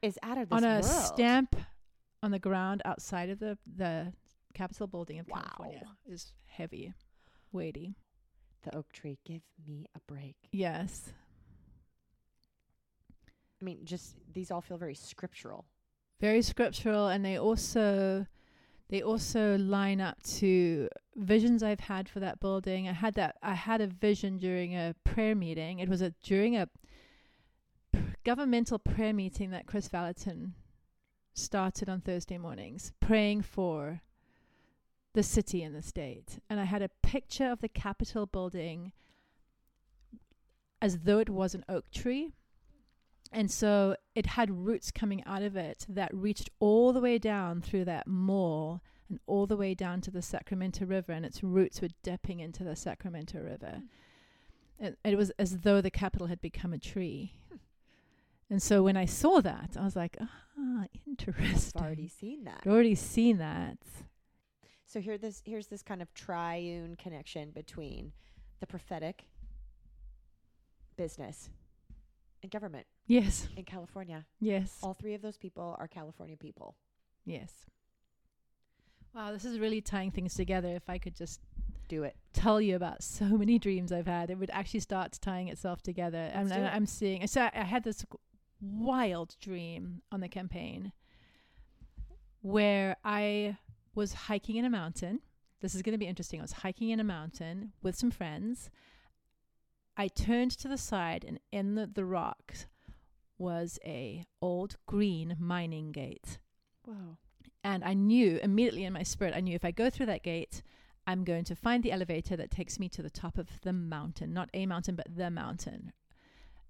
Is out of this on a world. stamp on the ground outside of the the Capitol building of Wow. California is heavy, weighty. The oak tree. Give me a break. Yes, I mean, just these all feel very scriptural. very scriptural, and they also they also line up to visions I've had for that building. I had that I had a vision during a prayer meeting. It was a during a governmental prayer meeting that Kris Vallotton started on Thursday mornings, praying for the city and the state. And I had a picture of the Capitol building as though it was an oak tree. And so it had roots coming out of it that reached all the way down through that mall and all the way down to the Sacramento River, and its roots were dipping into the Sacramento River. It, it was as though the capital had become a tree. And so when I saw that, I was like, ah, interesting. I've already seen that. I'd already seen that. So here this here's this kind of triune connection between the prophetic, business, and government Yes, in California. yes, All three of those people are California people. yes. Wow, this is really tying things together. If I could just Do it. tell you about so many dreams I've had, it would actually start tying itself together. And, Let's do and it. I'm seeing. So I had this wild dream on the campaign where I was hiking in a mountain. This is going to be interesting. I was hiking in a mountain with some friends. I turned to the side, and in the, the rocks was a old green mining gate. Wow. And I knew immediately in my spirit, I knew if I go through that gate, I'm going to find the elevator that takes me to the top of the mountain, not a mountain, but the mountain.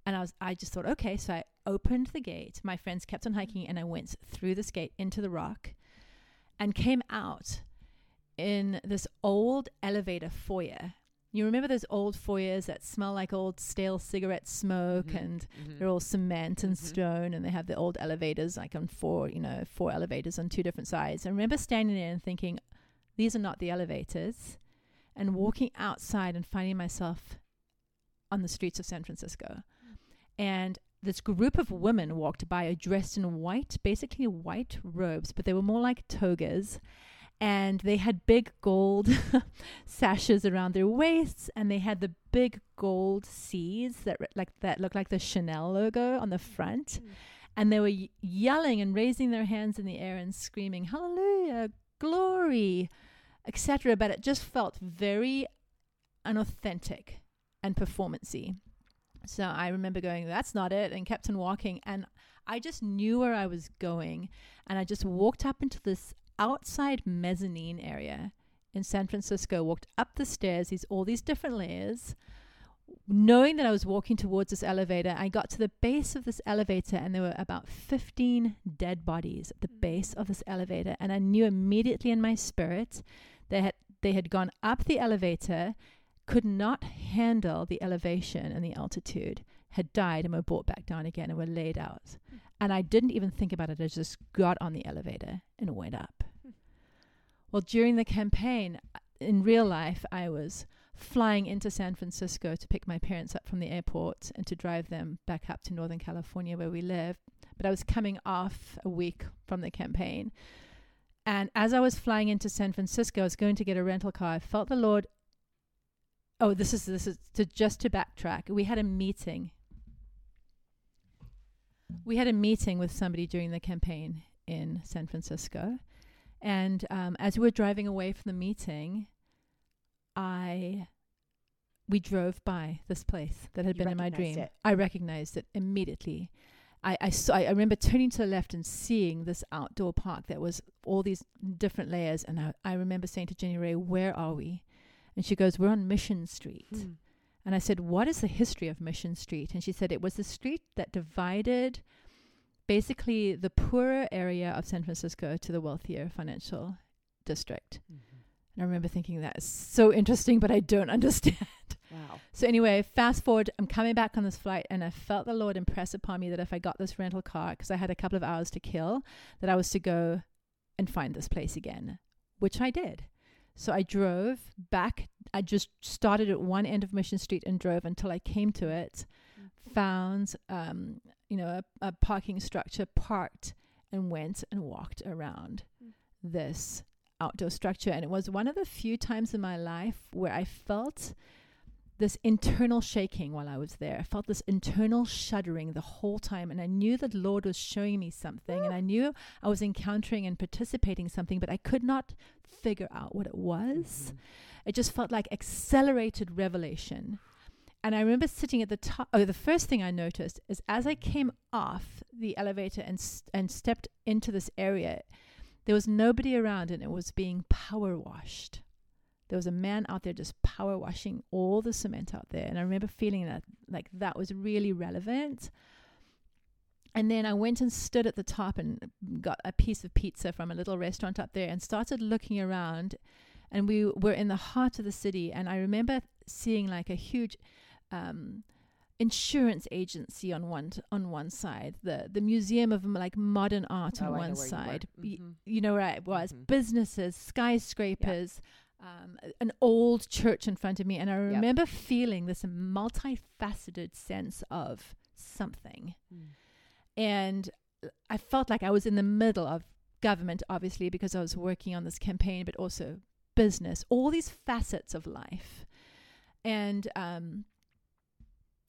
And I was, I just thought, okay. So I opened the gate. My friends kept on hiking, and I went through this gate into the rock, and came out in this old elevator foyer. You remember those old foyers that smell like old stale cigarette smoke Mhm. and Mhm. they're all cement and Mhm. stone, and they have the old elevators, like on four, you know, four elevators on two different sides. I remember standing there and thinking, these are not the elevators, and walking outside and finding myself on the streets of San Francisco. And this group of women walked by dressed in white, basically white robes, but they were more like togas. And they had big gold sashes around their waists, and they had the big gold C's that re- like that look like the Chanel logo on the front. Mm. And they were y- yelling and raising their hands in the air and screaming, "Hallelujah, glory!" etc. But it just felt very unauthentic and performancy. So I remember going, "That's not it," and kept on walking. And I just knew where I was going, and I just walked up into this outside mezzanine area in San Francisco. Walked up the stairs, these all these different layers. Knowing that I was walking towards this elevator, I got to the base of this elevator, and there were about 15 dead bodies at the mm. base of this elevator. And I knew immediately in my spirit they had they had gone up the elevator, could not handle the elevation and the altitude, had died and were brought back down again and were laid out. Mm. And I didn't even think about it. I just got on the elevator and went up. Well, during the campaign, uh, in real life, I was flying into San Francisco to pick my parents up from the airport and to drive them back up to Northern California where we live. But I was coming off a week from the campaign. And as I was flying into San Francisco, I was going to get a rental car. I felt the Lord. Oh, this is this is to just to backtrack. We had a meeting. We had a meeting with somebody during the campaign in San Francisco, and um, as we were driving away from the meeting, I we drove by this place that had You been in my dream. it. I recognized it immediately. I, I saw. I remember turning to the left and seeing this outdoor park that was all these different layers. And I, I remember saying to Jenny Ray, "Where are we?" And she goes, "We're on Mission Street." Hmm. And I said, What is the history of Mission Street? And she said, It was the street that divided basically the poorer area of San Francisco to the wealthier financial district. Mhm. And I remember thinking, That is so interesting, but I don't understand. Wow. So, anyway, fast forward, I'm coming back on this flight, and I felt the Lord impress upon me that if I got this rental car, because I had a couple of hours to kill, that I was to go and find this place again, which I did. So I drove back. I just started at one end of Mission Street and drove until I came to it, found, um, you know, a, a parking structure, parked, and went and walked around Mm. this outdoor structure. And it was one of the few times in my life where I felt this internal shaking while I was there. I felt this internal shuddering the whole time. And I knew that Lord was showing me something. And I knew I was encountering and participating something, but I could not figure out what it was. Mhm. It just felt like accelerated revelation. And I remember sitting at the top. Oh, the first thing I noticed is as I came off the elevator and s and stepped into this area, there was nobody around, and it was being power washed. There was a man out there just power washing all the cement out there, and I remember feeling that like that was really relevant. And then I went and stood at the top and got a piece of pizza from a little restaurant up there and started looking around. And we were in the heart of the city. And I remember seeing like a huge um, insurance agency on one t- on one side, the the museum of like modern art Oh, on I one where you side. Y- you know where it was Mhm. businesses, skyscrapers, um, an old church in front of me, and I Yep. remember feeling this multifaceted sense of something, Mm. and I felt like I was in the middle of government, obviously because I was working on this campaign, but also business, all these facets of life, and um,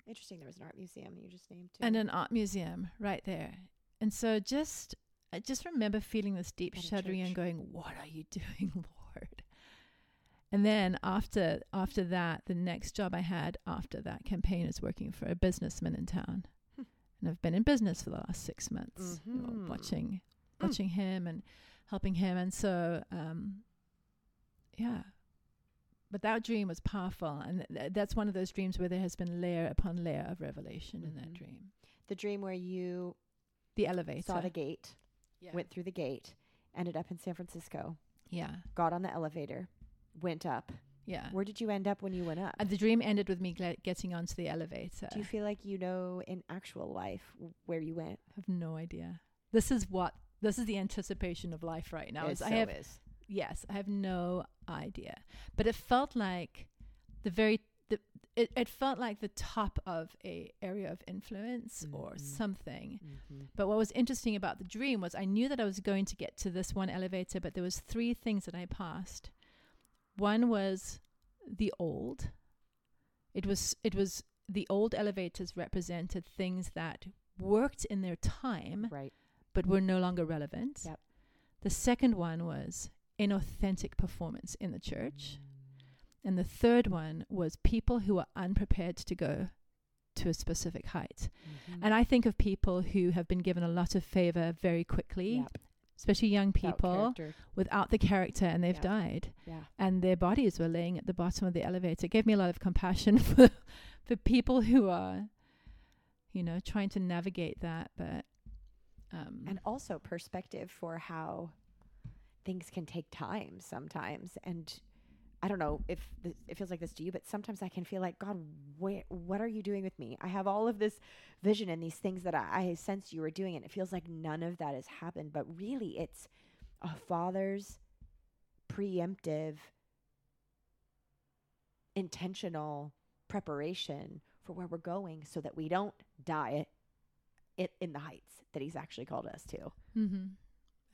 Interesting. There was an art museum you just named too. and an art museum right there. And so just I just remember feeling this deep And a shuddering and going, What are you doing, Lord? And then after after that, the next job I had after that campaign is working for a businessman in town. Hmm. And I've been in business for the last six months, you know, Mhm. watching Mm. watching him and helping him. And so um yeah. But that dream was powerful, and th- that's one of those dreams where there has been layer upon layer of revelation in that Mhm. dream. the dream where you The elevator. saw the gate, yeah. went through the gate, ended up in San Francisco, yeah. got on the elevator, went up. Yeah. Where did you end up when you went up? Uh, the dream ended with me gla- getting onto the elevator. Do you feel like you know in actual life w- where you went? I have no idea. This is what this is the anticipation of life right now. It Is I so have is. Yes, I have no idea. But it felt like the very the it, it felt like the top of a area of influence or Mhm. something. Mhm. But what was interesting about the dream was I knew that I was going to get to this one elevator, but there was three things that I passed. One was the old. It was it was the old elevators represented things that worked in their time Right. but were no longer relevant. Yep. The second one was inauthentic performance in the church. And the third one was people who are unprepared to go to a specific height. Mhm. And I think of people who have been given a lot of favor very quickly, Yep. especially young people character. without the character and they've Yeah. died Yeah. and their bodies were laying at the bottom of the elevator. It gave me a lot of compassion for for people who are you know trying to navigate that but um and also perspective for how things can take time sometimes and i don't know if th- it feels like this to you but sometimes i can feel like god where, what are you doing with me i have all of this vision and these things that I, I sense you were doing and it feels like none of that has happened but really it's a father's preemptive intentional preparation for where we're going so that we don't die it in the heights that he's actually called us to. Mm-hmm.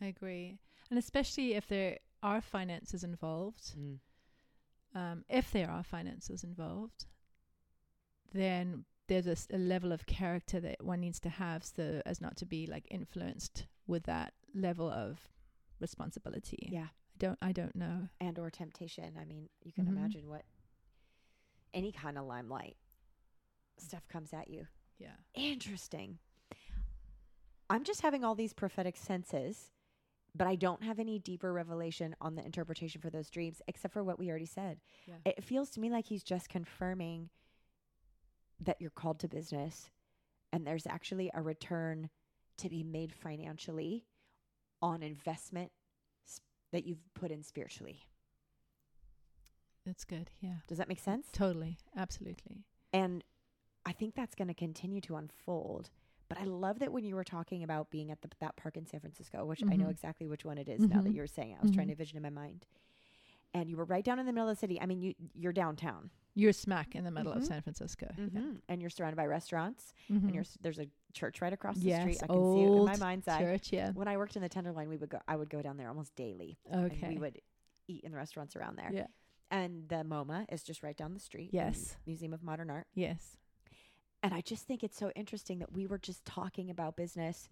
I agree. And especially if there are finances involved, um if there are finances involved, then there's a level of character that one needs to have so as not to be like influenced with that level of responsibility. Yeah, I don't I don't know. and or temptation. I mean, you can Mhm. imagine what any kind of limelight stuff comes at you. Yeah. Interesting. I'm just having all these prophetic senses, but I don't have any deeper revelation on the interpretation for those dreams except for what we already said. Yeah. It feels to me like he's just confirming that you're called to business and there's actually a return to be made financially on investment that you've put in spiritually. That's good. Yeah. Does that make sense? Totally. Absolutely. And I think that's going to continue to unfold. But I love that when you were talking about being at the, that park in San Francisco, which I know Mhm. exactly which one it is now that Mhm. you were saying. it. I was trying Mhm. to vision in my mind. And you were right down in the middle of the city. I mean, you you're downtown, You're smack in the middle of San Francisco. mm-hmm. and you're surrounded by restaurants, Yeah. and you're, there's a church right across the yes, street. I can see it in my mind's eye. church. Yeah. When I worked in the Tenderloin, we would go. I would go down there almost daily, Okay. and we would eat in the restaurants around there. Yeah. And the MoMA is just right down the street. the Yes. Museum of Modern Art. Yes. And I just think it's so interesting that we were just talking about business.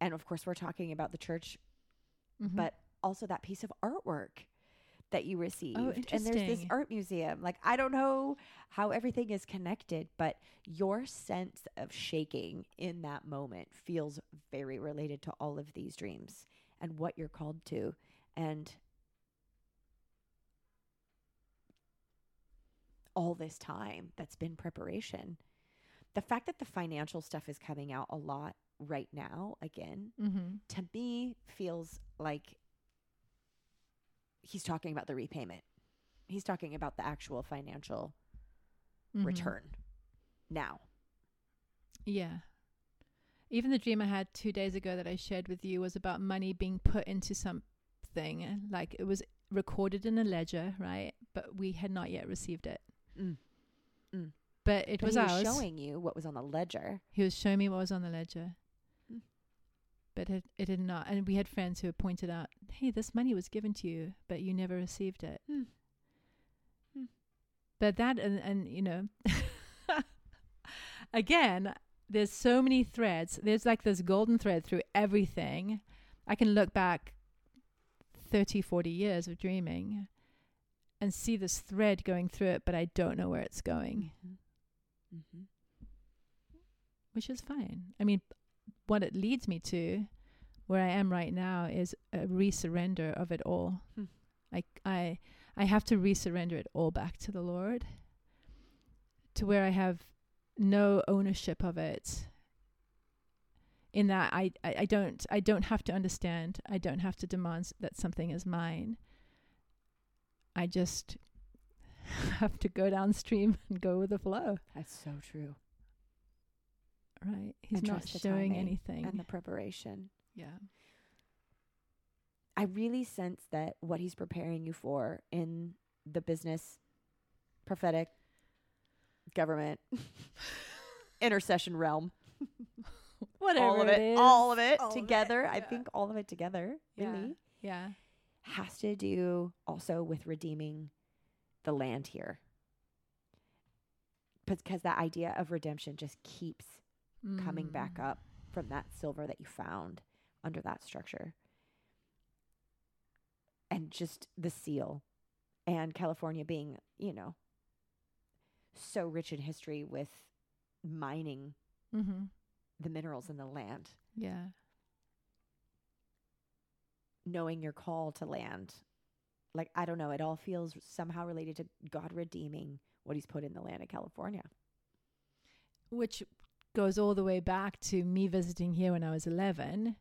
And of course, we're talking about the church, Mhm. but also that piece of artwork that you received. And there's this art museum. Like, I don't know how everything is connected, but your sense of shaking in that moment feels very related to all of these dreams and what you're called to. And all this time that's been preparation. The fact that the financial stuff is coming out a lot right now again Mm-hmm. to me feels like he's talking about the repayment. He's talking about the actual financial Mm-hmm. return now. Yeah. Even the dream I had two days ago that I shared with you was about money being put into something. Like it was recorded in a ledger, right? But we had not yet received it. Mm. Mm. But it But was he was ours. showing you what was on the ledger. He was showing me what was on the ledger. Mm. But it, it did not. And we had friends who had pointed out, hey, this money was given to you, but you never received it. Hmm. Hmm. But that, and, and you know, again, there's so many threads. There's like this golden thread through everything. I can look back 30, 40 years of dreaming and see this thread going through it, but I don't know where it's going, Mm-hmm. Which is fine. I mean, what it leads me to, where I am right now, is a resurrender of it all. Hmm. Like I, I have to resurrender it all back to the Lord, to where I have no ownership of it. In that I, I, I don't I don't have to understand. I don't have to demand that something is mine. I just have to go downstream and go with the flow. That's so true. Right? He's not showing anything. And the preparation. yeah. I really sense that what he's preparing you for in the business, prophetic, government, intercession realm, Whatever all of it all of it All of it, together. I think all of it together Yeah. really Yeah. has to do also with redeeming the land here. Because that idea of redemption just keeps coming back Mm. up from that silver that you found under that structure. And just the seal and California being, you know, so rich in history with mining Mm-hmm. the minerals in the land, Yeah. knowing your call to land. Like, I don't know, it all feels somehow related to God redeeming what he's put in the land of California. Which goes all the way back to me visiting here when I was 11,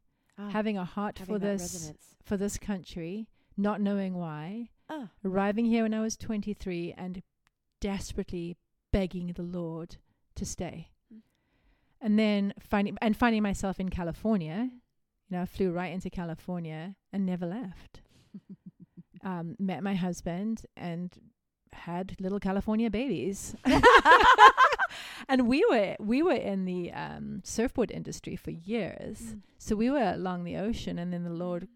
having a heart having for this resonance. for this country, not knowing why, Ah. arriving here when I was 23 and desperately begging the Lord to stay. Mm. And then finding and finding myself in California, you know, I flew right into California and never left. um, met my husband and had little California babies. and we were we were in the um, surfboard industry for years. Mm. So we were along the ocean, and then the Lord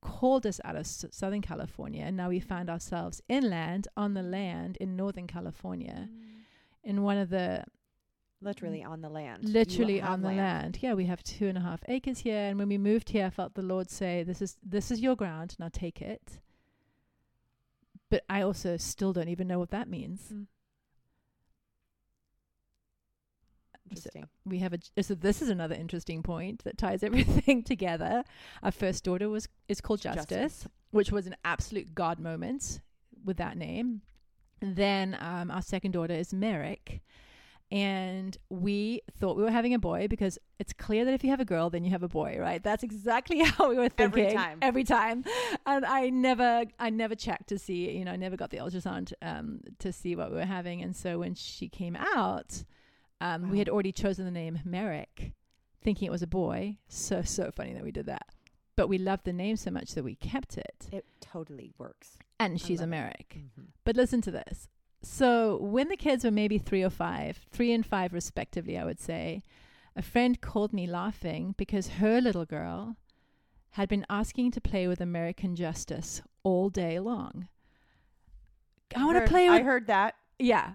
called us out of S- Southern California, and now we found ourselves inland on the land in Northern California, in one of the literally on the land. Literally on the land. Yeah, we have two and a half acres here, and when we moved here, I felt the Lord say, "This is this is your ground. Now take it." But I also still don't even know what that means. Mm. So Interesting. we have a so this is another interesting point that ties everything together. Our first daughter was is called Justice, Justice. which was an absolute God moment with that name. Then um, our second daughter is Merrick, and we thought we were having a boy because it's clear that if you have a girl, then you have a boy, right? That's exactly how we were thinking Every time. Every time, and I never, I never checked to see, you know, I never got the ultrasound um, to see what we were having, and so when she came out, um, we had already chosen the name Merrick, thinking it was a boy. So so funny that we did that, but we loved the name so much that we kept it, It totally works. and she's a. Merrick. Mm-hmm. But listen to this. So when the kids were maybe three or five, three and five respectively, I would say, a friend called me laughing because her little girl had been asking to play with American Justice all day long. I want to play with I heard that. yeah.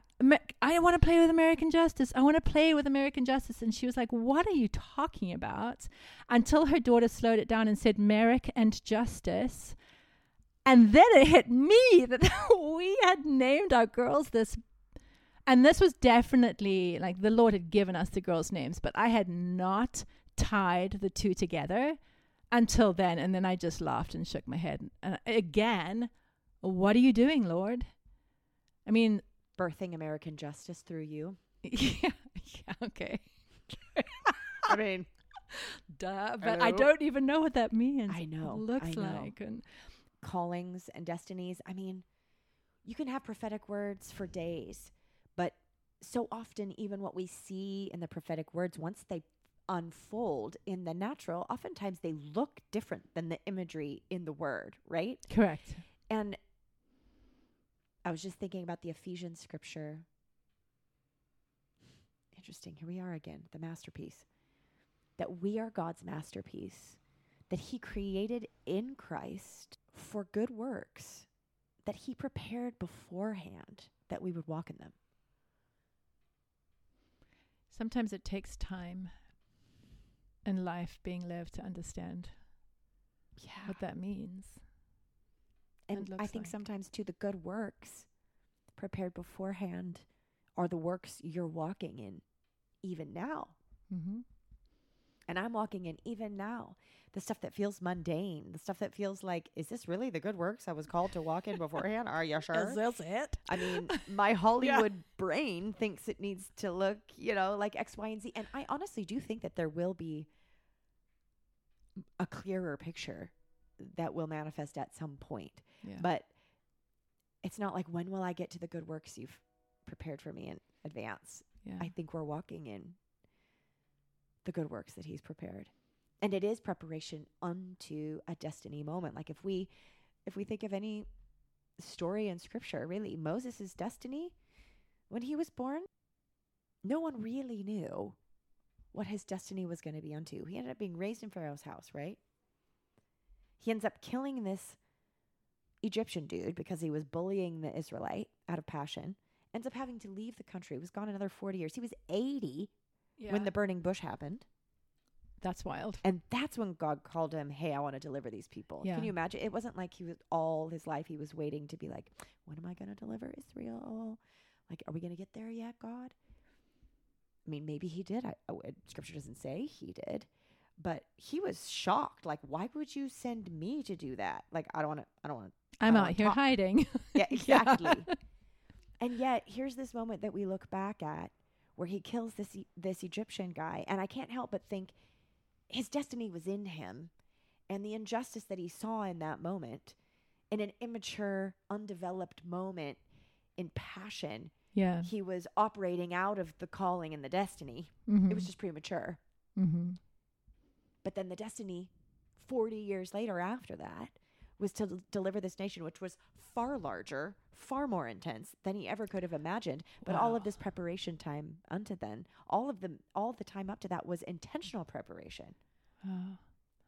I want to play with American Justice. I want to play with American Justice. And she was like, What are you talking about? Until her daughter slowed it down and said, Merrick and Justice. And then it hit me that we had named our girls this. And this was definitely like the Lord had given us the girls' names, but I had not tied the two together until then. And then I just laughed and shook my head. And again, what are you doing, Lord? I mean, Birthing American justice through you. yeah, yeah, okay. I mean, Duh. But I don't even know what that means. I know, Looks I know. like. And callings and destinies. I mean, you can have prophetic words for days, but so often, even what we see in the prophetic words, once they unfold in the natural, oftentimes they look different than the imagery in the word, right? correct. And I was just thinking about the Ephesians scripture. Interesting. Here we are again, the masterpiece. That we are God's masterpiece, that He created in Christ for good works, that He prepared beforehand that we would walk in them. Sometimes it takes time and life being lived to understand Yeah. what that means. And it I think like. sometimes, too, the good works prepared beforehand are the works you're walking in even now. Mm-hmm. And I'm walking in even now. The stuff that feels mundane, the stuff that feels like, is this really the good works I was called to walk in beforehand? Are you sure? is this it? I mean, my Hollywood brain thinks it needs to look, you know, like X, Y, and Z. And I honestly do think that there will be a clearer picture that will manifest at some point. Yeah. But it's not like, when will I get to the good works you've prepared for me in advance? yeah. I think we're walking in the good works that he's prepared. And it is preparation unto a destiny moment. Like if we if we think of any story in scripture, really Moses' destiny when he was born, no one really knew what his destiny was going to be unto. He ended up being raised in Pharaoh's house, right? He ends up killing this Egyptian dude because he was bullying the Israelite out of passion. Ends up having to leave the country. Was gone another 40 years. He was 80 when the burning bush happened. That's wild. And that's when God called him, Hey, I want to deliver these people. Yeah. Can you imagine? It wasn't like he was all his life, he was waiting to be like, When am I going to deliver Israel? Like, are we going to get there yet, God? I mean, maybe he did. I, oh, scripture doesn't say he did, but he was shocked. Like, why would you send me to do that? Like, I don't want to, I don't want to. I'm out here talk. hiding. Yeah, Yeah. exactly. and yet, here's this moment that we look back at where he kills this this Egyptian guy, and I can't help but think his destiny was in him, and the injustice that he saw in that moment, in an immature, undeveloped moment, in passion, yeah. he was operating out of the calling and the destiny. Mm-hmm. It was just premature. mm-hmm. But then the destiny, 40 years later after that, was to deliver this nation, which was far larger, far more intense than he ever could have imagined. But all of this preparation time unto then, all of the all the time up to that was intentional preparation, Oh.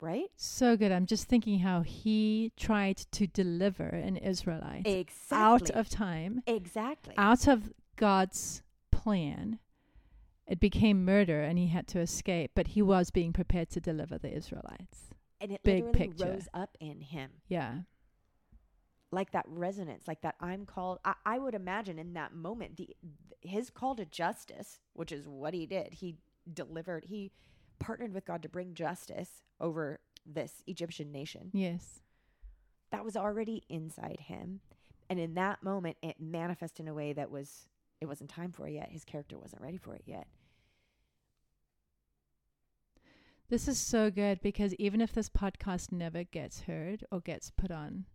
right? So good. I'm just thinking how he tried to deliver an Israelite Exactly. out of time, exactly. out of God's plan. It became murder and he had to escape, but he was being prepared to deliver the Israelites. And it big literally picture. rose up in him. Yeah. like that resonance, like that I'm called. I, I would imagine in that moment, the his call to justice, which is what he did. He delivered. He partnered with God to bring justice over this Egyptian nation. Yes. That was already inside him, and in that moment, it manifested in a way that was it wasn't time for it yet. His character wasn't ready for it yet. This is so good because even if this podcast never gets heard or gets put on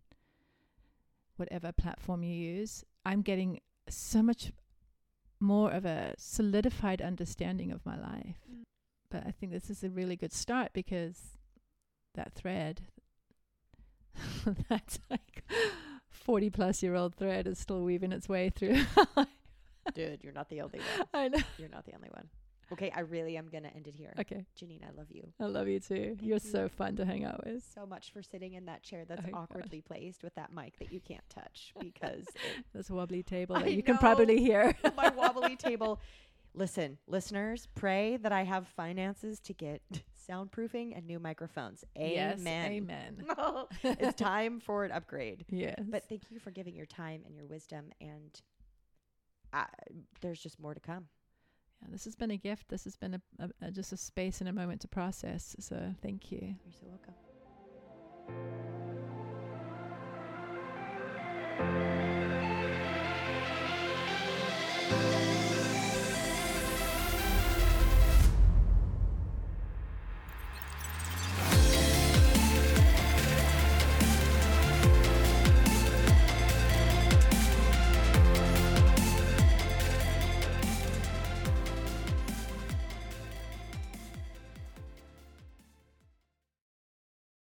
whatever platform you use, I'm getting so much more of a solidified understanding of my life. Mm. But I think this is a really good start because that thread, that's like 40 plus year old thread, is still weaving its way through. Dude, you're not the only one. I know. You're not the only one. Okay, I really am gonna end it here. Okay. Jeanine, I love you. I love you too. Thank You're you. so fun to hang out with. so much for sitting in that chair that's Oh, gosh. awkwardly placed with that mic that you can't touch because This wobbly table that I you can probably hear. my wobbly table. Listen, listeners, pray that I have finances to get soundproofing and new microphones. Yes, Amen. amen. it's time for an upgrade. Yes. But thank you for giving your time and your wisdom, and uh, there's just more to come. Yeah, this has been a gift. This has been a, a, a, just a space and a moment to process. So thank you. You're so welcome.